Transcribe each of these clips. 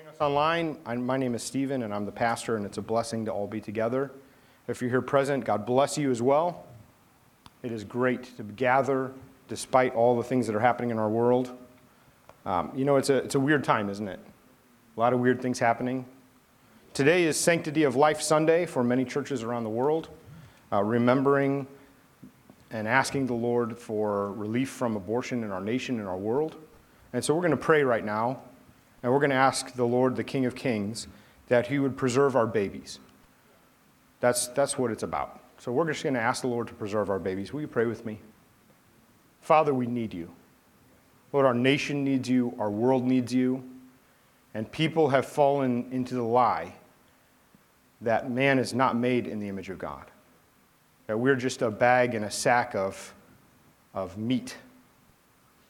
joining us online. I'm, my name is Steven, and I'm the pastor, and it's a blessing to all be together. If you're here present, God bless you as well. It is great to gather despite all the things that are happening in our world. Um, you know, it's a, it's a weird time, isn't it? A lot of weird things happening. Today is Sanctity of Life Sunday for many churches around the world, uh, remembering and asking the Lord for relief from abortion in our nation and our world. And so we're going to pray right now, and we're going to ask the Lord, the King of Kings, that He would preserve our babies. That's, that's what it's about. So we're just going to ask the Lord to preserve our babies. Will you pray with me? Father, we need you. Lord, our nation needs you, our world needs you, and people have fallen into the lie that man is not made in the image of God, that we're just a bag and a sack of, of meat.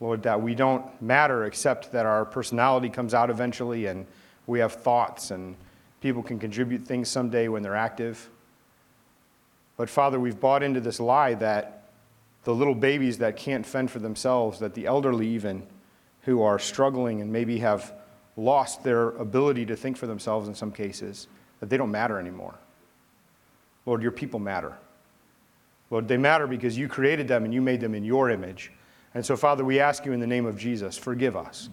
Lord, that we don't matter except that our personality comes out eventually and we have thoughts and people can contribute things someday when they're active. But Father, we've bought into this lie that the little babies that can't fend for themselves, that the elderly, even, who are struggling and maybe have lost their ability to think for themselves in some cases, that they don't matter anymore. Lord, your people matter. Lord, they matter because you created them and you made them in your image. And so, Father, we ask you in the name of Jesus, forgive us.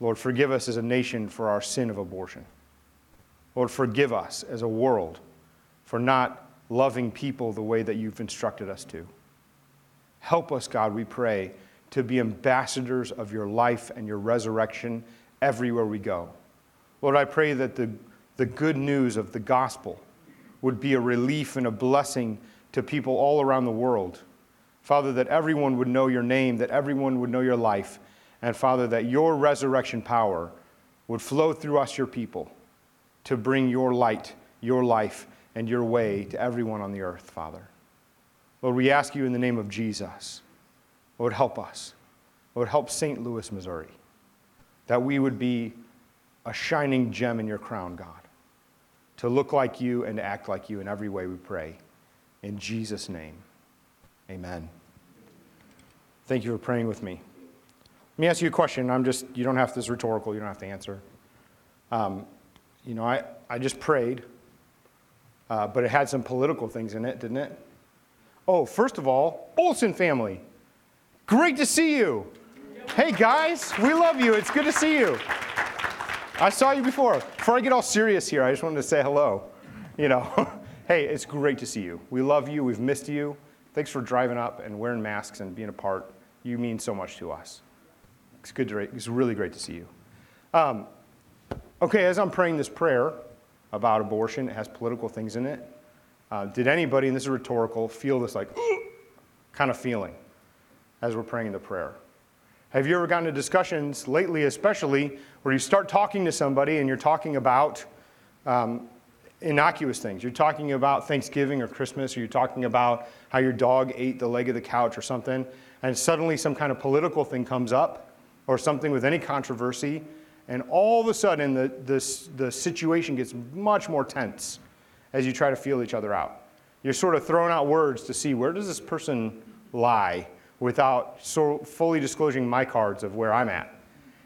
Lord, forgive us as a nation for our sin of abortion. Lord, forgive us as a world for not loving people the way that you've instructed us to. Help us, God, we pray, to be ambassadors of your life and your resurrection everywhere we go. Lord, I pray that the, the good news of the gospel would be a relief and a blessing to people all around the world. Father, that everyone would know your name, that everyone would know your life, and Father, that your resurrection power would flow through us, your people, to bring your light, your life, and your way to everyone on the earth, Father. Lord, we ask you in the name of Jesus, Lord, help us. Lord, help St. Louis, Missouri, that we would be a shining gem in your crown, God, to look like you and act like you in every way we pray. In Jesus' name, amen. Thank you for praying with me. Let me ask you a question. I'm just, you don't have this rhetorical, you don't have to answer. Um, you know, I, I just prayed, uh, but it had some political things in it, didn't it? Oh, first of all, Olson family. Great to see you. Hey guys, we love you. It's good to see you. I saw you before. Before I get all serious here, I just wanted to say hello. You know, hey, it's great to see you. We love you. We've missed you. Thanks for driving up and wearing masks and being a part. You mean so much to us. It's good to. It's really great to see you. Um, okay, as I'm praying this prayer about abortion, it has political things in it. Uh, did anybody, and this is rhetorical, feel this like kind of feeling as we're praying the prayer? Have you ever gotten to discussions lately, especially, where you start talking to somebody and you're talking about um, innocuous things? You're talking about Thanksgiving or Christmas, or you're talking about how your dog ate the leg of the couch or something, and suddenly some kind of political thing comes up, or something with any controversy, and all of a sudden the, the, the situation gets much more tense as you try to feel each other out. You're sort of throwing out words to see where does this person lie without so fully disclosing my cards of where I'm at.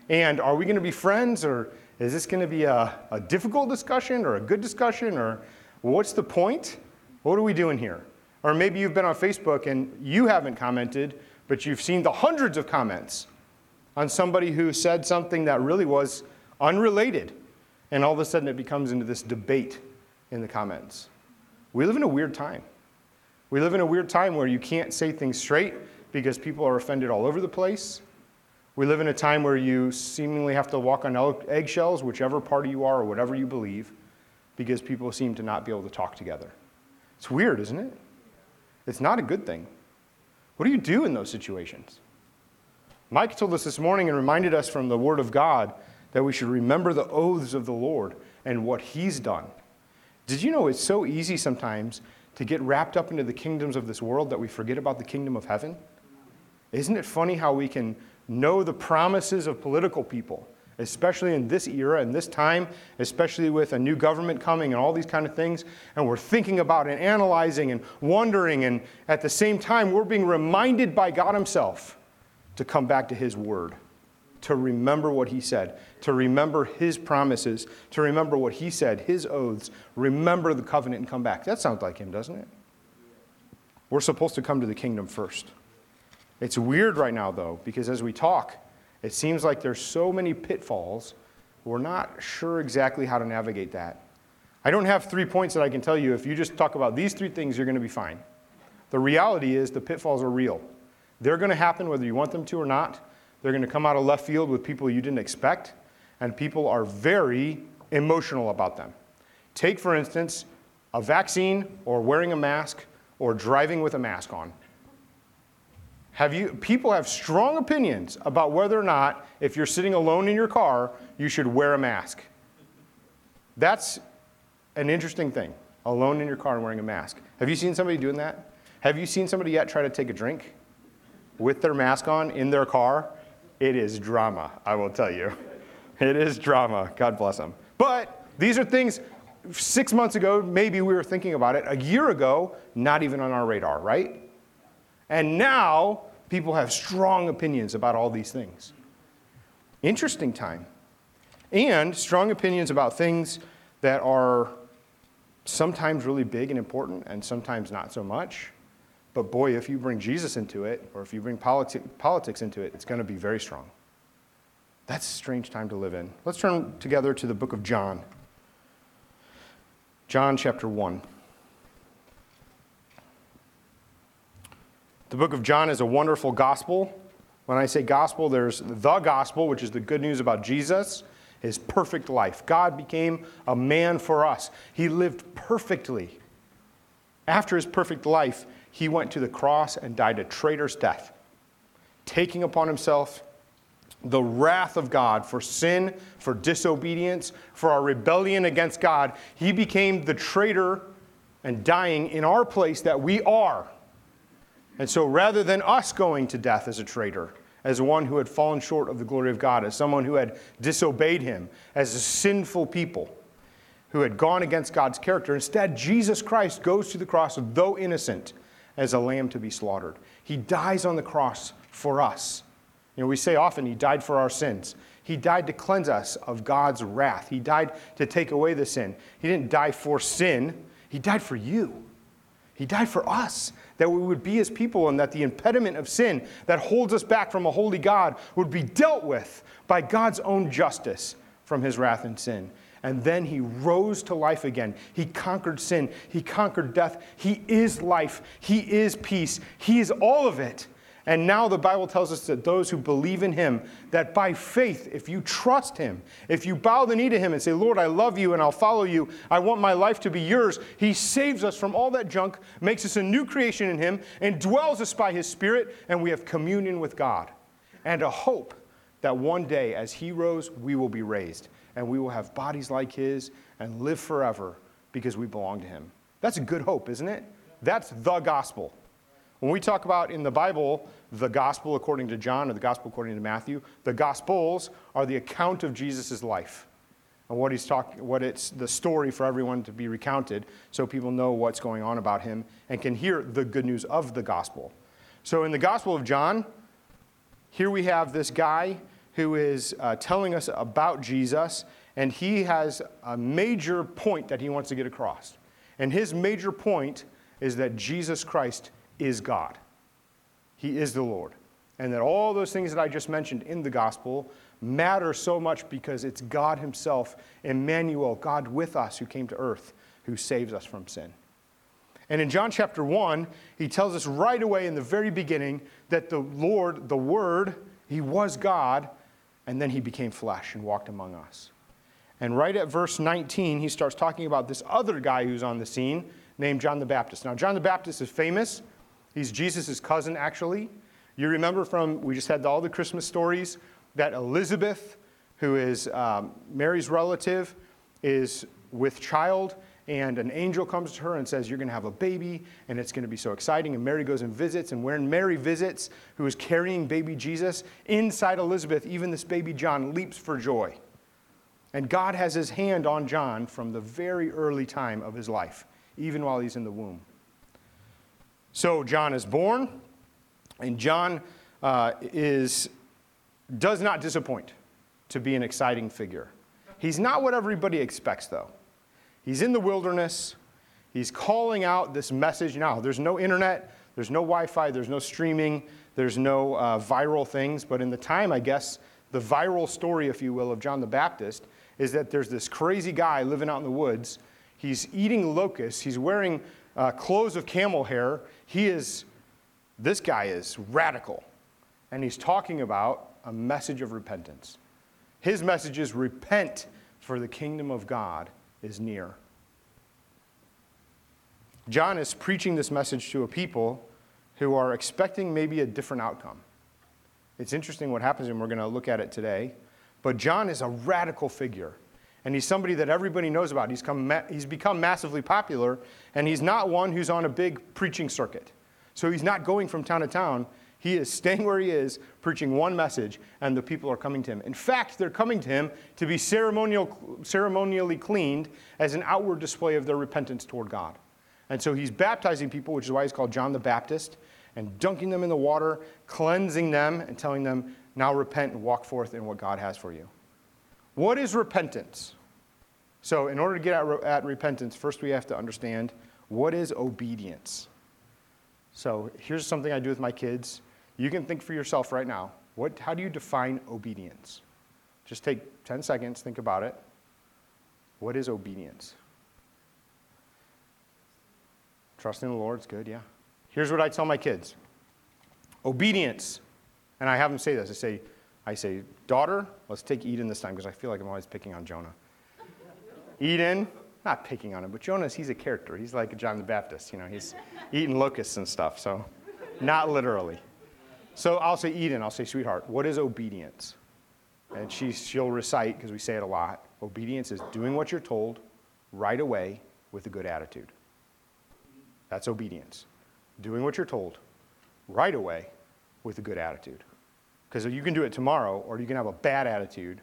And are we going to be friends or is this going to be a, a difficult discussion or a good discussion or what's the point? What are we doing here? Or maybe you've been on Facebook and you haven't commented, but you've seen the hundreds of comments on somebody who said something that really was unrelated. And all of a sudden it becomes into this debate in the comments. We live in a weird time. We live in a weird time where you can't say things straight because people are offended all over the place. We live in a time where you seemingly have to walk on eggshells, whichever party you are or whatever you believe, because people seem to not be able to talk together. It's weird, isn't it? It's not a good thing. What do you do in those situations? Mike told us this morning and reminded us from the Word of God that we should remember the oaths of the Lord and what He's done. Did you know it's so easy sometimes to get wrapped up into the kingdoms of this world that we forget about the kingdom of heaven? Isn't it funny how we can know the promises of political people, especially in this era and this time, especially with a new government coming and all these kind of things, and we're thinking about and analyzing and wondering, and at the same time, we're being reminded by God Himself to come back to His Word, to remember what he said, to remember his promises, to remember what he said, his oaths, remember the covenant and come back. That sounds like him, doesn't it? We're supposed to come to the kingdom first. It's weird right now, though, because as we talk, it seems like there's so many pitfalls. We're not sure exactly how to navigate that. I don't have three points that I can tell you. If you just talk about these three things, you're going to be fine. The reality is the pitfalls are real. They're going to happen whether you want them to or not. They're going to come out of left field with people you didn't expect, and people are very emotional about them. Take, for instance, a vaccine or wearing a mask or driving with a mask on. Have you, people have strong opinions about whether or not, if you're sitting alone in your car, you should wear a mask. That's an interesting thing, alone in your car and wearing a mask. Have you seen somebody doing that? Have you seen somebody yet try to take a drink with their mask on in their car? It is drama, I will tell you. It is drama. God bless them. But these are things six months ago, maybe we were thinking about it. A year ago, not even on our radar, right? And now, people have strong opinions about all these things. Interesting time. And strong opinions about things that are sometimes really big and important and sometimes not so much. But boy, if you bring Jesus into it, or if you bring politi- politics into it, it's going to be very strong. That's a strange time to live in. Let's turn together to the book of John. John chapter 1. The book of John is a wonderful gospel. When I say gospel, there's the gospel, which is the good news about Jesus, his perfect life. God became a man for us, he lived perfectly. After his perfect life, he went to the cross and died a traitor's death, taking upon himself the wrath of God for sin, for disobedience, for our rebellion against God. He became the traitor and dying in our place that we are. And so rather than us going to death as a traitor, as one who had fallen short of the glory of God, as someone who had disobeyed him, as a sinful people who had gone against God's character, instead, Jesus Christ goes to the cross, though innocent, as a lamb to be slaughtered. He dies on the cross for us. You know, we say often he died for our sins. He died to cleanse us of God's wrath. He died to take away the sin. He didn't die for sin, he died for you. He died for us, that we would be his people and that the impediment of sin that holds us back from a holy God would be dealt with by God's own justice from his wrath and sin. And then he rose to life again. He conquered sin. He conquered death. He is life. He is peace. He is all of it. And now the Bible tells us that those who believe in him, that by faith, if you trust him, if you bow the knee to him and say, Lord, I love you and I'll follow you, I want my life to be yours, he saves us from all that junk, makes us a new creation in him, and dwells us by his spirit, and we have communion with God. And a hope that one day, as he rose, we will be raised, and we will have bodies like his and live forever because we belong to him. That's a good hope, isn't it? That's the gospel. When we talk about in the Bible the gospel according to John or the gospel according to Matthew, the gospels are the account of Jesus' life and what he's talking what it's the story for everyone to be recounted so people know what's going on about him and can hear the good news of the gospel. So in the gospel of John, here we have this guy who is uh, telling us about Jesus and he has a major point that he wants to get across. And his major point is that Jesus Christ is God. He is the Lord. And that all those things that I just mentioned in the gospel matter so much because it's God Himself, Emmanuel, God with us, who came to earth, who saves us from sin. And in John chapter 1, he tells us right away in the very beginning that the Lord, the Word, He was God, and then He became flesh and walked among us. And right at verse 19, he starts talking about this other guy who's on the scene named John the Baptist. Now, John the Baptist is famous He's Jesus' cousin, actually. You remember from, we just had all the Christmas stories, that Elizabeth, who is um, Mary's relative, is with child, and an angel comes to her and says, You're going to have a baby, and it's going to be so exciting. And Mary goes and visits, and when Mary visits, who is carrying baby Jesus, inside Elizabeth, even this baby John leaps for joy. And God has his hand on John from the very early time of his life, even while he's in the womb. So John is born, and John uh, is does not disappoint to be an exciting figure. He's not what everybody expects, though. He's in the wilderness. He's calling out this message. Now, there's no internet, there's no Wi Fi, there's no streaming, there's no uh, viral things. But in the time, I guess, the viral story, if you will, of John the Baptist is that there's this crazy guy living out in the woods. He's eating locusts, he's wearing uh, clothes of camel hair. He is, this guy is radical. And he's talking about a message of repentance. His message is repent, for the kingdom of God is near. John is preaching this message to a people who are expecting maybe a different outcome. It's interesting what happens, and we're going to look at it today. But John is a radical figure. And he's somebody that everybody knows about. He's, come, he's become massively popular, and he's not one who's on a big preaching circuit. So he's not going from town to town. He is staying where he is, preaching one message, and the people are coming to him. In fact, they're coming to him to be ceremonial, ceremonially cleaned as an outward display of their repentance toward God. And so he's baptizing people, which is why he's called John the Baptist, and dunking them in the water, cleansing them, and telling them, now repent and walk forth in what God has for you. What is repentance? So, in order to get at, at repentance, first we have to understand what is obedience. So, here's something I do with my kids. You can think for yourself right now. What, how do you define obedience? Just take 10 seconds, think about it. What is obedience? Trusting the Lord is good, yeah. Here's what I tell my kids obedience, and I have them say this I say, I say, daughter, let's take Eden this time because I feel like I'm always picking on Jonah. Eden, not picking on him, but Jonah's, he's a character. He's like John the Baptist, you know, he's eating locusts and stuff, so not literally. So I'll say, Eden, I'll say, sweetheart, what is obedience? And she, she'll recite, because we say it a lot obedience is doing what you're told right away with a good attitude. That's obedience. Doing what you're told right away with a good attitude. Because you can do it tomorrow, or you can have a bad attitude.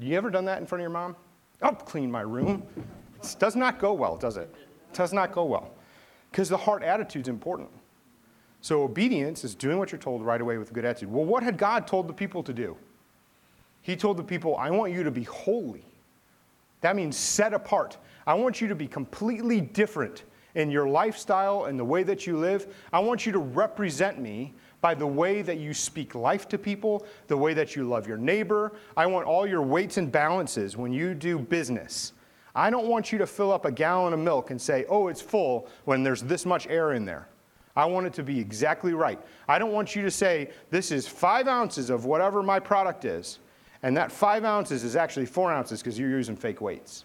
You ever done that in front of your mom? Oh, clean my room. It does not go well, does it? It does not go well. Because the heart attitude is important. So obedience is doing what you're told right away with a good attitude. Well, what had God told the people to do? He told the people, I want you to be holy. That means set apart. I want you to be completely different in your lifestyle and the way that you live. I want you to represent me by the way that you speak life to people, the way that you love your neighbor. I want all your weights and balances when you do business. I don't want you to fill up a gallon of milk and say, oh, it's full when there's this much air in there. I want it to be exactly right. I don't want you to say, this is five ounces of whatever my product is, and that five ounces is actually four ounces because you're using fake weights.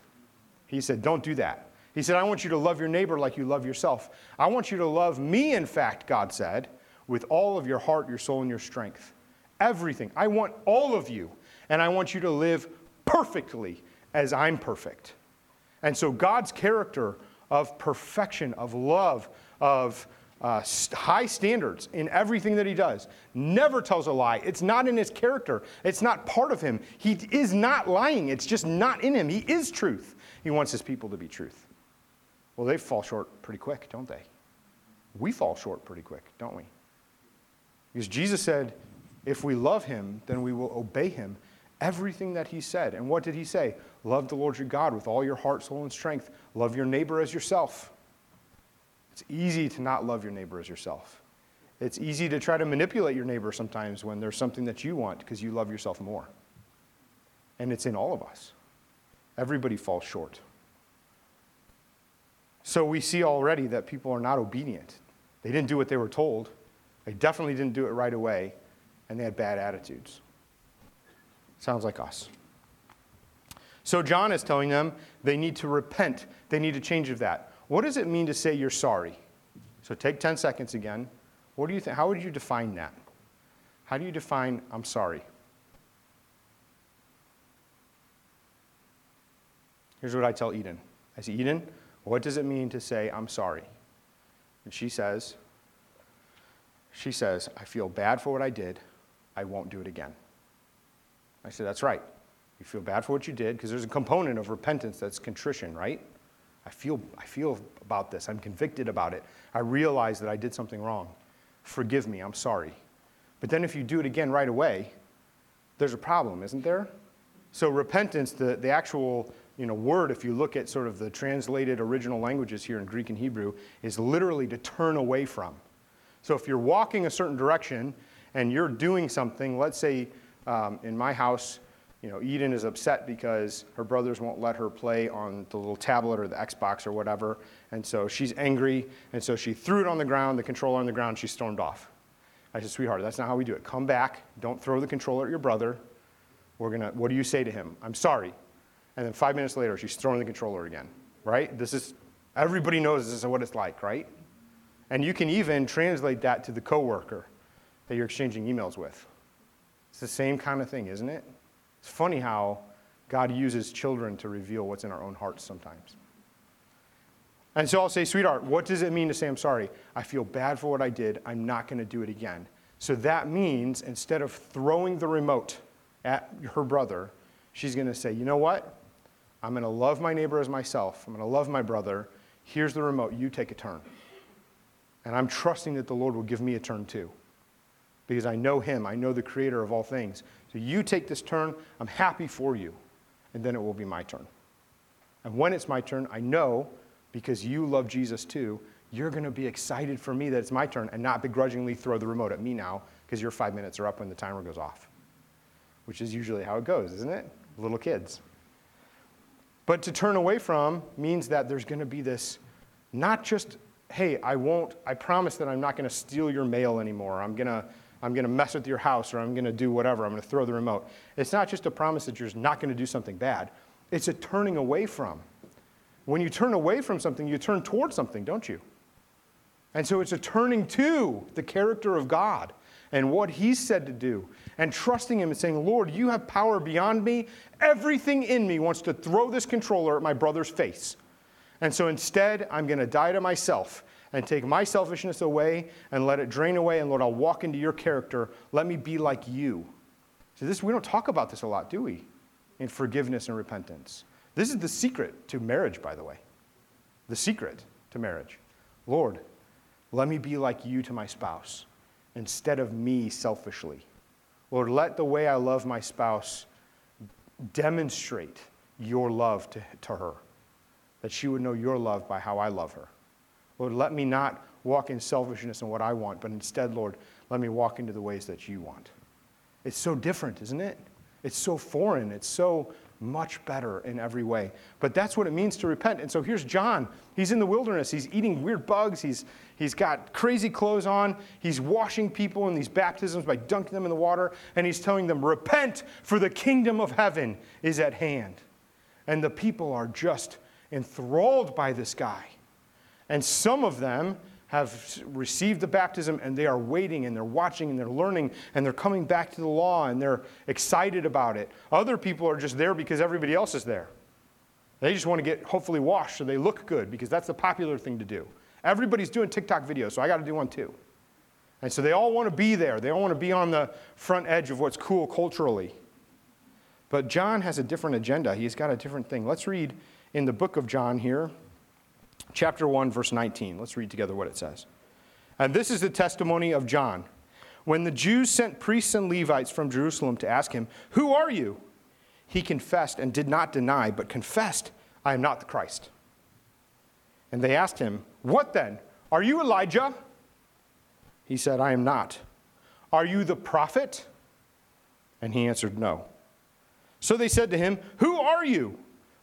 He said, don't do that. He said, I want you to love your neighbor like you love yourself. I want you to love me, in fact, God said, with all of your heart, your soul, and your strength. Everything. I want all of you, and I want you to live perfectly as I'm perfect. And so, God's character of perfection, of love, of uh, high standards in everything that he does, never tells a lie. It's not in his character, it's not part of him. He is not lying, it's just not in him. He is truth. He wants his people to be truth. Well, they fall short pretty quick, don't they? We fall short pretty quick, don't we? Because Jesus said, if we love him, then we will obey him everything that he said. And what did he say? Love the Lord your God with all your heart, soul, and strength. Love your neighbor as yourself. It's easy to not love your neighbor as yourself. It's easy to try to manipulate your neighbor sometimes when there's something that you want because you love yourself more. And it's in all of us. Everybody falls short. So we see already that people are not obedient. They didn't do what they were told, they definitely didn't do it right away, and they had bad attitudes. Sounds like us. So John is telling them they need to repent, they need to change of that. What does it mean to say you're sorry? So take 10 seconds again. What do you think? How would you define that? How do you define I'm sorry? Here's what I tell Eden. I say, Eden, what does it mean to say, I'm sorry? And she says, she says, I feel bad for what I did. I won't do it again. I said, That's right. You feel bad for what you did because there's a component of repentance that's contrition, right? I feel, I feel about this. I'm convicted about it. I realize that I did something wrong. Forgive me. I'm sorry. But then if you do it again right away, there's a problem, isn't there? So repentance, the, the actual you know, word, if you look at sort of the translated original languages here in Greek and Hebrew, is literally to turn away from. So if you're walking a certain direction and you're doing something, let's say um, in my house, you know, Eden is upset because her brothers won't let her play on the little tablet or the Xbox or whatever. And so she's angry. And so she threw it on the ground, the controller on the ground, she stormed off. I said, sweetheart, that's not how we do it. Come back. Don't throw the controller at your brother. We're to, what do you say to him? I'm sorry. And then five minutes later, she's throwing the controller again, right? This is, everybody knows this is what it's like, right? And you can even translate that to the coworker that you're exchanging emails with. It's the same kind of thing, isn't it? It's funny how God uses children to reveal what's in our own hearts sometimes. And so I'll say, sweetheart, what does it mean to say I'm sorry? I feel bad for what I did. I'm not going to do it again. So that means instead of throwing the remote at her brother, she's going to say, you know what? I'm going to love my neighbor as myself. I'm going to love my brother. Here's the remote. You take a turn. And I'm trusting that the Lord will give me a turn too. Because I know Him, I know the Creator of all things. So you take this turn, I'm happy for you. And then it will be my turn. And when it's my turn, I know, because you love Jesus too, you're going to be excited for me that it's my turn and not begrudgingly throw the remote at me now because your five minutes are up when the timer goes off, which is usually how it goes, isn't it? Little kids. But to turn away from means that there's going to be this not just hey, I won't, I promise that I'm not going to steal your mail anymore. I'm going to, I'm going to mess with your house or I'm going to do whatever. I'm going to throw the remote. It's not just a promise that you're not going to do something bad, it's a turning away from. When you turn away from something, you turn towards something, don't you? And so it's a turning to the character of God and what He's said to do and trusting Him and saying, Lord, you have power beyond me. Everything in me wants to throw this controller at my brother's face. And so instead, I'm going to die to myself and take my selfishness away and let it drain away. And Lord, I'll walk into your character. Let me be like you. So this we don't talk about this a lot, do we? In forgiveness and repentance. This is the secret to marriage, by the way. The secret to marriage. Lord, let me be like you to my spouse instead of me selfishly. Lord, let the way I love my spouse demonstrate your love to, to her that she would know your love by how I love her. Lord, let me not walk in selfishness and what I want, but instead, Lord, let me walk into the ways that you want. It's so different, isn't it? It's so foreign. It's so much better in every way. But that's what it means to repent. And so here's John. He's in the wilderness. He's eating weird bugs. He's, he's got crazy clothes on. He's washing people in these baptisms by dunking them in the water. And he's telling them, Repent, for the kingdom of heaven is at hand. And the people are just enthralled by this guy. And some of them have received the baptism and they are waiting and they're watching and they're learning and they're coming back to the law and they're excited about it. Other people are just there because everybody else is there. They just want to get hopefully washed so they look good because that's the popular thing to do. Everybody's doing TikTok videos, so I got to do one too. And so they all want to be there. They all want to be on the front edge of what's cool culturally. But John has a different agenda. He's got a different thing. Let's read in the book of John here, chapter 1, verse 19. Let's read together what it says. And this is the testimony of John. When the Jews sent priests and Levites from Jerusalem to ask him, Who are you? He confessed and did not deny, but confessed, I am not the Christ. And they asked him, What then? Are you Elijah? He said, I am not. Are you the prophet? And he answered, No. So they said to him, Who are you?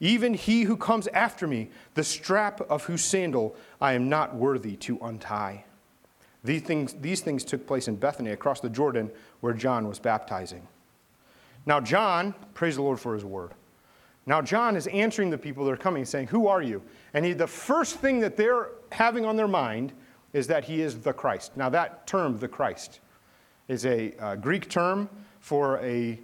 even he who comes after me, the strap of whose sandal I am not worthy to untie. These things, these things took place in Bethany across the Jordan where John was baptizing. Now, John, praise the Lord for his word. Now, John is answering the people that are coming, saying, Who are you? And he, the first thing that they're having on their mind is that he is the Christ. Now, that term, the Christ, is a uh, Greek term for a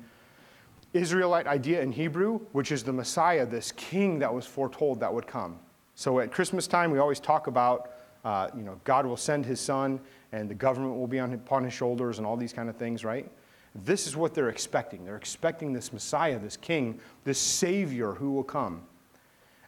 Israelite idea in Hebrew, which is the Messiah, this king that was foretold that would come. So at Christmas time, we always talk about, uh, you know, God will send his son and the government will be on, upon his shoulders and all these kind of things, right? This is what they're expecting. They're expecting this Messiah, this king, this Savior who will come.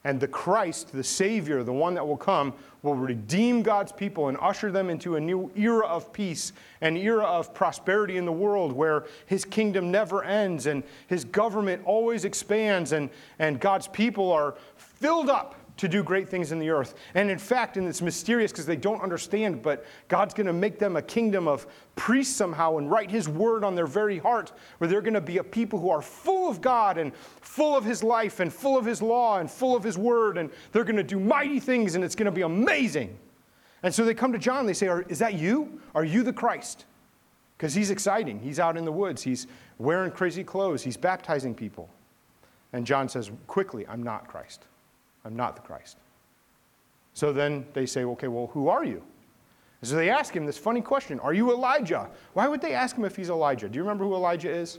And the Christ, the Savior, the one that will come, will redeem God's people and usher them into a new era of peace, an era of prosperity in the world where his kingdom never ends and his government always expands and, and God's people are filled up to do great things in the earth. And in fact, and it's mysterious because they don't understand, but God's going to make them a kingdom of priests somehow and write His word on their very heart, where they're going to be a people who are full of God and full of His life and full of His law and full of His word. And they're going to do mighty things and it's going to be amazing. And so they come to John, they say, Is that you? Are you the Christ? Because he's exciting. He's out in the woods, he's wearing crazy clothes, he's baptizing people. And John says, Quickly, I'm not Christ. I'm not the Christ. So then they say, okay, well, who are you? And so they ask him this funny question Are you Elijah? Why would they ask him if he's Elijah? Do you remember who Elijah is?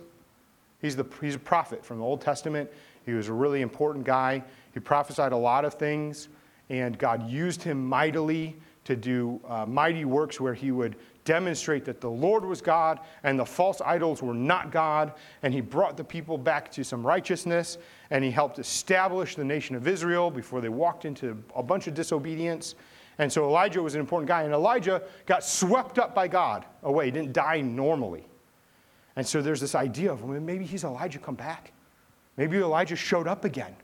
He's, the, he's a prophet from the Old Testament. He was a really important guy. He prophesied a lot of things, and God used him mightily to do uh, mighty works where he would demonstrate that the Lord was God and the false idols were not God. And he brought the people back to some righteousness and he helped establish the nation of Israel before they walked into a bunch of disobedience. And so Elijah was an important guy. And Elijah got swept up by God away, he didn't die normally. And so there's this idea of well, maybe he's Elijah come back. Maybe Elijah showed up again.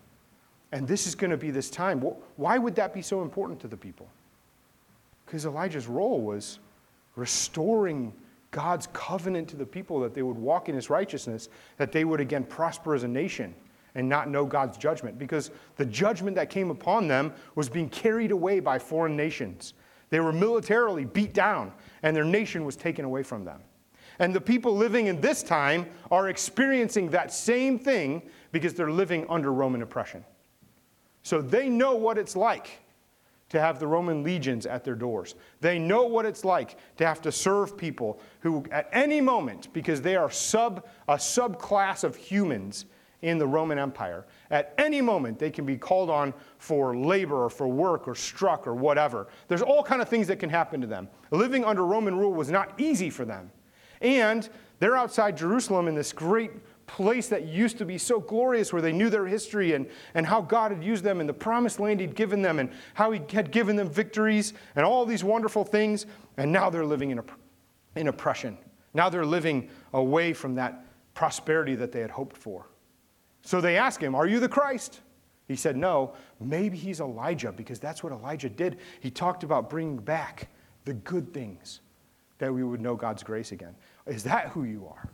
And this is going to be this time. Why would that be so important to the people? Because Elijah's role was restoring God's covenant to the people that they would walk in his righteousness, that they would again prosper as a nation and not know God's judgment. Because the judgment that came upon them was being carried away by foreign nations. They were militarily beat down, and their nation was taken away from them. And the people living in this time are experiencing that same thing because they're living under Roman oppression. So they know what it's like to have the Roman legions at their doors. They know what it's like to have to serve people who, at any moment, because they are sub, a subclass of humans in the Roman Empire, at any moment they can be called on for labor or for work or struck or whatever. There's all kind of things that can happen to them. Living under Roman rule was not easy for them. And they're outside Jerusalem in this great place that used to be so glorious where they knew their history and, and how God had used them and the promised land He'd given them and how He had given them victories and all these wonderful things. And now they're living in, in oppression. Now they're living away from that prosperity that they had hoped for. So they ask him, Are you the Christ? He said, No. Maybe he's Elijah because that's what Elijah did. He talked about bringing back the good things that we would know God's grace again. Is that who you are?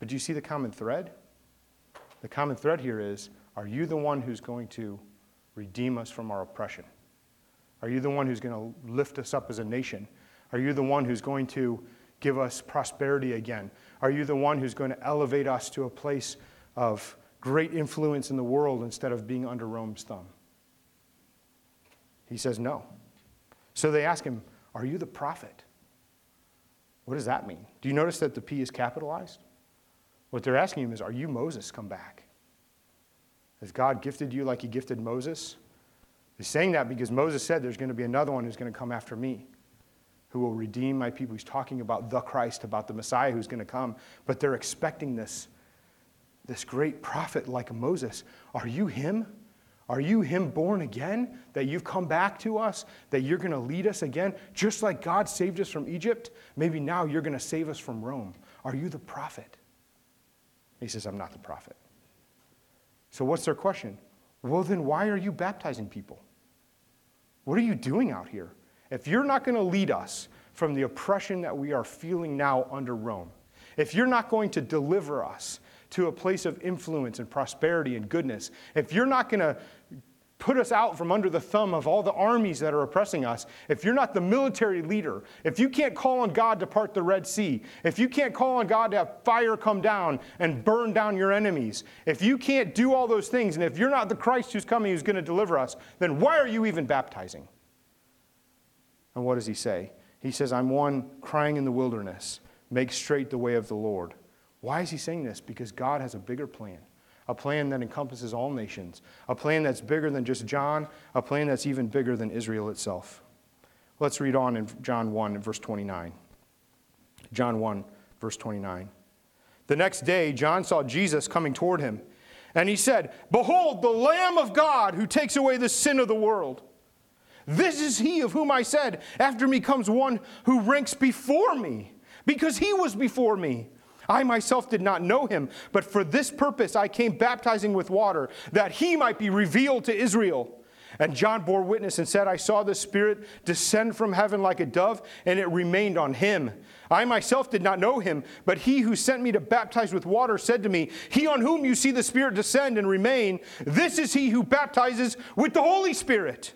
But do you see the common thread? The common thread here is Are you the one who's going to redeem us from our oppression? Are you the one who's going to lift us up as a nation? Are you the one who's going to give us prosperity again? Are you the one who's going to elevate us to a place of great influence in the world instead of being under Rome's thumb? He says no. So they ask him, Are you the prophet? What does that mean? Do you notice that the P is capitalized? What they're asking him is, Are you Moses come back? Has God gifted you like he gifted Moses? He's saying that because Moses said there's going to be another one who's going to come after me who will redeem my people. He's talking about the Christ, about the Messiah who's going to come. But they're expecting this, this great prophet like Moses. Are you him? Are you him born again? That you've come back to us? That you're going to lead us again? Just like God saved us from Egypt, maybe now you're going to save us from Rome. Are you the prophet? He says, I'm not the prophet. So, what's their question? Well, then why are you baptizing people? What are you doing out here? If you're not going to lead us from the oppression that we are feeling now under Rome, if you're not going to deliver us to a place of influence and prosperity and goodness, if you're not going to put us out from under the thumb of all the armies that are oppressing us, if you're not the military leader, if you can't call on God to part the Red Sea, if you can't call on God to have fire come down and burn down your enemies, if you can't do all those things, and if you're not the Christ who's coming who's going to deliver us, then why are you even baptizing? And what does he say? He says, I'm one crying in the wilderness, make straight the way of the Lord. Why is he saying this? Because God has a bigger plan, a plan that encompasses all nations, a plan that's bigger than just John, a plan that's even bigger than Israel itself. Let's read on in John 1 verse 29. John 1, verse 29. The next day, John saw Jesus coming toward him, and he said, Behold, the Lamb of God who takes away the sin of the world. This is he of whom I said, After me comes one who ranks before me, because he was before me. I myself did not know him, but for this purpose I came baptizing with water, that he might be revealed to Israel. And John bore witness and said, I saw the Spirit descend from heaven like a dove, and it remained on him. I myself did not know him, but he who sent me to baptize with water said to me, He on whom you see the Spirit descend and remain, this is he who baptizes with the Holy Spirit.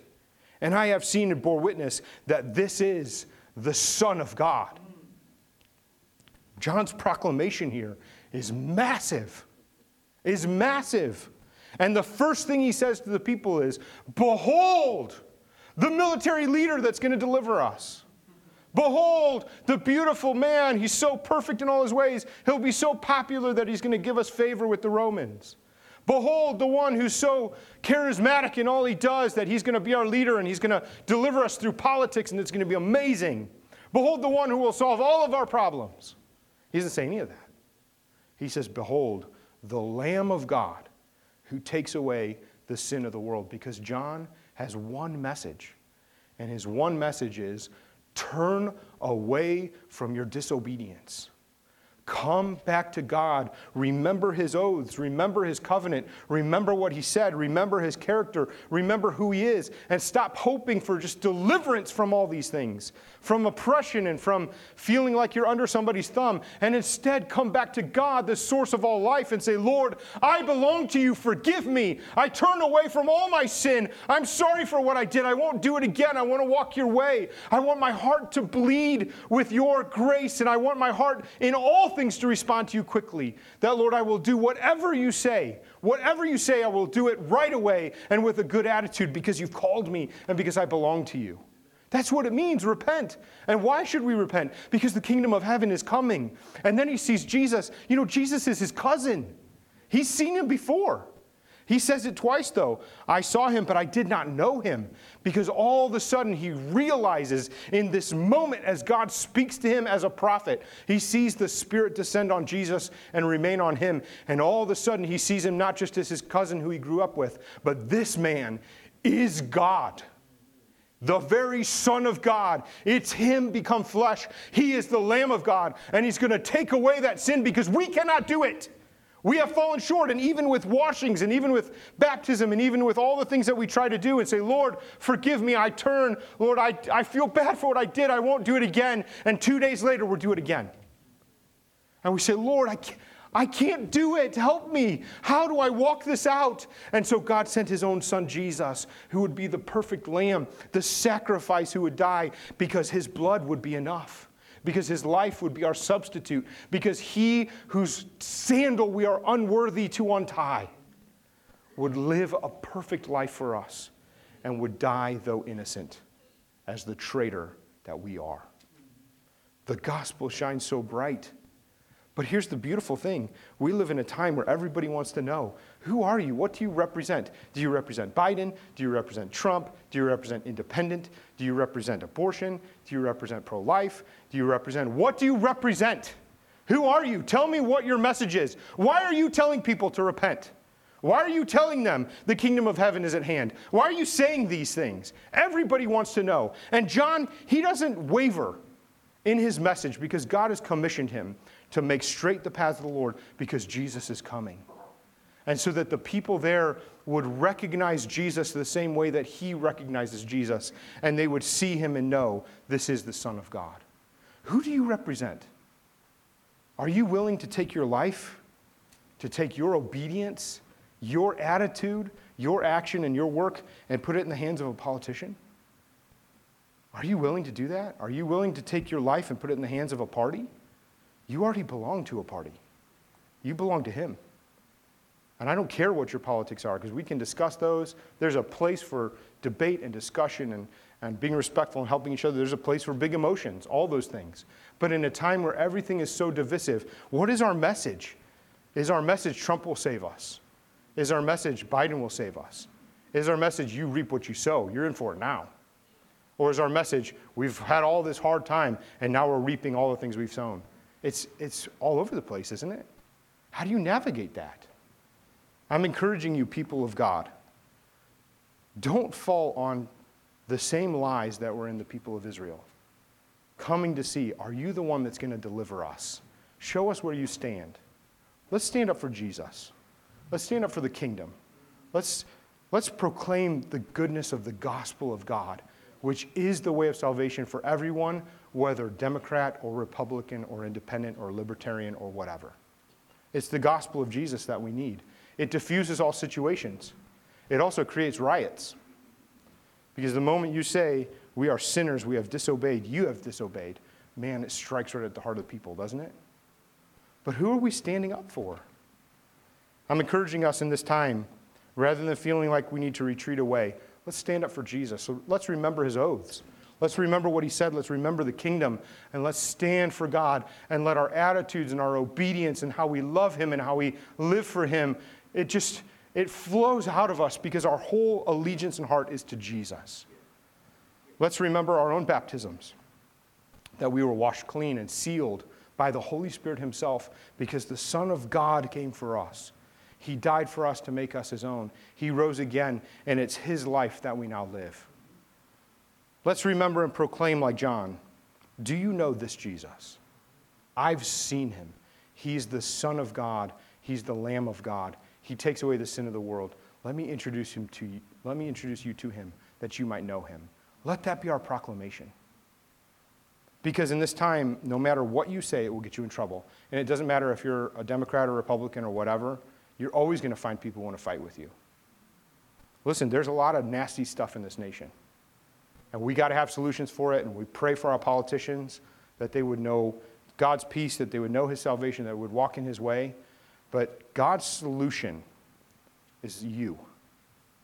And I have seen and bore witness that this is the Son of God. John's proclamation here is massive. Is massive. And the first thing he says to the people is, Behold, the military leader that's going to deliver us. Behold, the beautiful man. He's so perfect in all his ways. He'll be so popular that he's going to give us favor with the Romans. Behold, the one who's so charismatic in all he does that he's going to be our leader and he's going to deliver us through politics and it's going to be amazing. Behold, the one who will solve all of our problems. He doesn't say any of that. He says, Behold, the Lamb of God who takes away the sin of the world. Because John has one message, and his one message is turn away from your disobedience. Come back to God. Remember his oaths. Remember his covenant. Remember what he said. Remember his character. Remember who he is. And stop hoping for just deliverance from all these things, from oppression and from feeling like you're under somebody's thumb. And instead, come back to God, the source of all life, and say, Lord, I belong to you. Forgive me. I turn away from all my sin. I'm sorry for what I did. I won't do it again. I want to walk your way. I want my heart to bleed with your grace. And I want my heart in all things to respond to you quickly. That, Lord, I will do whatever you say. Whatever you say, I will do it right away and with a good attitude because you've called me and because I belong to you. That's what it means, repent. And why should we repent? Because the kingdom of heaven is coming. And then he sees Jesus. You know, Jesus is his cousin, he's seen him before. He says it twice, though. I saw him, but I did not know him. Because all of a sudden, he realizes in this moment, as God speaks to him as a prophet, he sees the Spirit descend on Jesus and remain on him. And all of a sudden, he sees him not just as his cousin who he grew up with, but this man is God. The very Son of God. It's Him become flesh. He is the Lamb of God, and He's going to take away that sin because we cannot do it. We have fallen short, and even with washings, and even with baptism, and even with all the things that we try to do and say, Lord, forgive me, I turn. Lord, I, I feel bad for what I did, I won't do it again. And two days later, we'll do it again. And we say, Lord, I can't. I can't do it. Help me. How do I walk this out? And so God sent his own son, Jesus, who would be the perfect lamb, the sacrifice who would die because his blood would be enough because his life would be our substitute, because he whose sandal we are unworthy to untie would live a perfect life for us and would die, though innocent, as the traitor that we are. The gospel shines so bright. But here's the beautiful thing we live in a time where everybody wants to know who are you? What do you represent? Do you represent Biden? Do you represent Trump? Do you represent independent? Do you represent abortion? Do you represent pro life? Do you represent? What do you represent? Who are you? Tell me what your message is. Why are you telling people to repent? Why are you telling them the kingdom of heaven is at hand? Why are you saying these things? Everybody wants to know. And John, he doesn't waver in his message because God has commissioned him to make straight the path of the Lord because Jesus is coming. And so that the people there would recognize Jesus the same way that he recognizes Jesus, and they would see him and know this is the Son of God. Who do you represent? Are you willing to take your life, to take your obedience, your attitude, your action, and your work and put it in the hands of a politician? Are you willing to do that? Are you willing to take your life and put it in the hands of a party? You already belong to a party. You belong to Him. And I don't care what your politics are because we can discuss those. There's a place for debate and discussion and, and being respectful and helping each other. There's a place for big emotions, all those things. But in a time where everything is so divisive, what is our message? Is our message Trump will save us? Is our message Biden will save us? Is our message you reap what you sow? You're in for it now. Or is our message we've had all this hard time and now we're reaping all the things we've sown? It's, it's all over the place, isn't it? How do you navigate that? I'm encouraging you, people of God, don't fall on the same lies that were in the people of Israel. Coming to see, are you the one that's going to deliver us? Show us where you stand. Let's stand up for Jesus. Let's stand up for the kingdom. Let's, let's proclaim the goodness of the gospel of God, which is the way of salvation for everyone, whether Democrat or Republican or independent or libertarian or whatever. It's the gospel of Jesus that we need. It diffuses all situations. It also creates riots. Because the moment you say, we are sinners, we have disobeyed, you have disobeyed, man, it strikes right at the heart of the people, doesn't it? But who are we standing up for? I'm encouraging us in this time, rather than feeling like we need to retreat away, let's stand up for Jesus. So let's remember his oaths. Let's remember what he said. Let's remember the kingdom. And let's stand for God and let our attitudes and our obedience and how we love him and how we live for him, it just, it flows out of us because our whole allegiance and heart is to Jesus. Let's remember our own baptisms, that we were washed clean and sealed by the Holy Spirit himself because the Son of God came for us. He died for us to make us his own. He rose again, and it's his life that we now live. Let's remember and proclaim like John Do you know this Jesus? I've seen him. He's the Son of God, he's the Lamb of God. He takes away the sin of the world. Let me introduce him to you. Let me introduce you to him that you might know him. Let that be our proclamation. Because in this time, no matter what you say, it will get you in trouble. And it doesn't matter if you're a Democrat or Republican or whatever, you're always going to find people who want to fight with you. Listen, there's a lot of nasty stuff in this nation. And we got to have solutions for it, and we pray for our politicians that they would know God's peace, that they would know His salvation, that would walk in His way. But God's solution is you,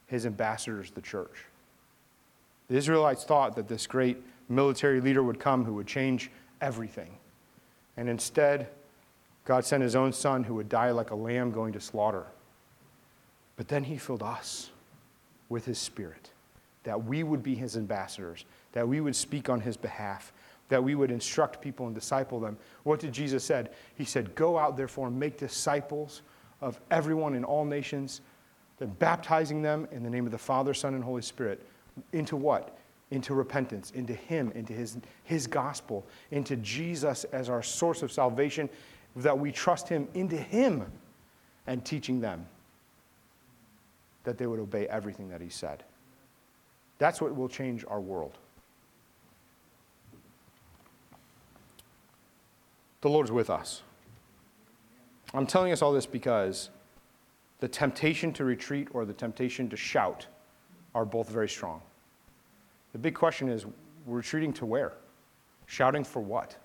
His ambassadors, the church. The Israelites thought that this great military leader would come who would change everything. And instead, God sent his own son who would die like a lamb going to slaughter. But then he filled us with his spirit, that we would be his ambassadors, that we would speak on his behalf, that we would instruct people and disciple them. What did Jesus said? He said, "Go out therefore and make disciples of everyone in all nations, then baptizing them in the name of the Father, Son, and Holy Spirit." Into what? Into repentance, into him, into his, his gospel, into Jesus as our source of salvation, that we trust Him into Him and teaching them that they would obey everything that He said. That's what will change our world. The Lord's with us. I'm telling us all this because the temptation to retreat or the temptation to shout are both very strong. The big question is retreating to where? Shouting for what?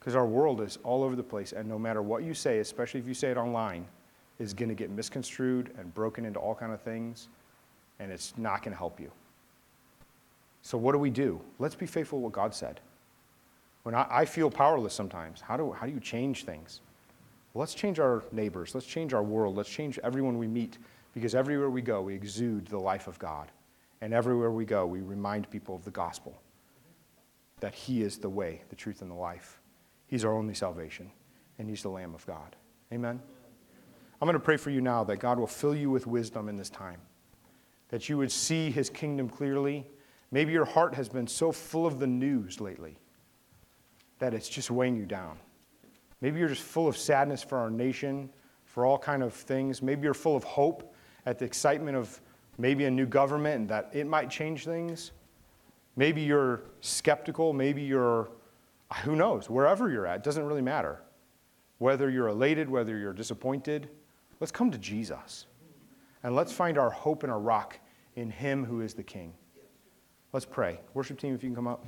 Because our world is all over the place, and no matter what you say, especially if you say it online, is going to get misconstrued and broken into all kind of things, and it's not going to help you. So what do we do? Let's be faithful to what God said. When I, I feel powerless sometimes, how do, how do you change things? Well, let's change our neighbors. Let's change our world. Let's change everyone we meet, because everywhere we go, we exude the life of God. And everywhere we go, we remind people of the gospel that He is the way, the truth, and the life. He's our only salvation, and He's the Lamb of God. Amen? I'm going to pray for you now that God will fill you with wisdom in this time, that you would see His kingdom clearly. Maybe your heart has been so full of the news lately that it's just weighing you down. Maybe you're just full of sadness for our nation, for all kind of things. Maybe you're full of hope at the excitement of maybe a new government and that it might change things. Maybe you're skeptical. Maybe you're uh, who knows? Wherever you're at, doesn't really matter. Whether you're elated, whether you're disappointed, let's come to Jesus. And let's find our hope and our rock in Him who is the King. Let's pray. Worship team, if you can come up.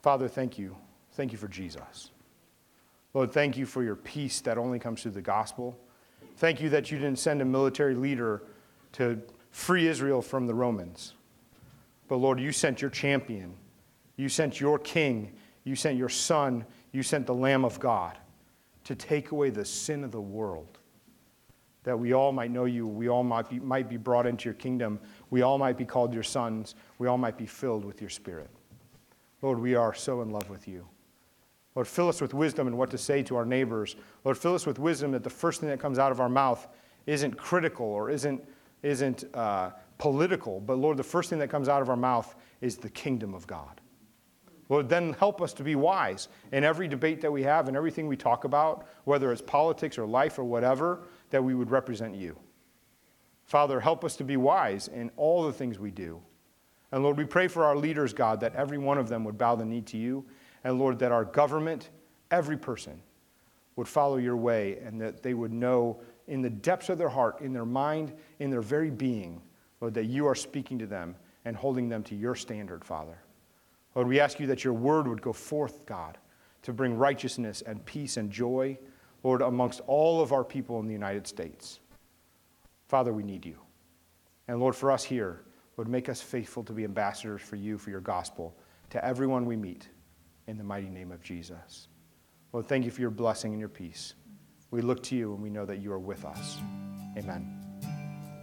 Father, thank you. Thank you for Jesus. Lord, thank you for your peace that only comes through the gospel. Thank you that you didn't send a military leader to free Israel from the Romans. But Lord, you sent your champion. You sent your king. You sent your son. You sent the Lamb of God to take away the sin of the world. That we all might know you, we all might be, might be brought into your kingdom, we all might be called your sons, we all might be filled with your spirit. Lord, we are so in love with you. Lord, fill us with wisdom in what to say to our neighbors. Lord, fill us with wisdom that the first thing that comes out of our mouth isn't critical or isn't, isn't uh, political, but Lord, the first thing that comes out of our mouth is the kingdom of God. Lord, then help us to be wise in every debate that we have and everything we talk about, whether it's politics or life or whatever, that we would represent you. Father, help us to be wise in all the things we do. And Lord, we pray for our leaders, God, that every one of them would bow the knee to you. And Lord, that our government, every person, would follow your way and that they would know in the depths of their heart, in their mind, in their very being, Lord, that you are speaking to them and holding them to your standard, Father. Lord, we ask you that your word would go forth, God, to bring righteousness and peace and joy, Lord, amongst all of our people in the United States. Father, we need you. And Lord, for us here, Lord, make us faithful to be ambassadors for you, for your gospel, to everyone we meet, in the mighty name of Jesus. Lord, thank you for your blessing and your peace. We look to you and we know that you are with us. Amen.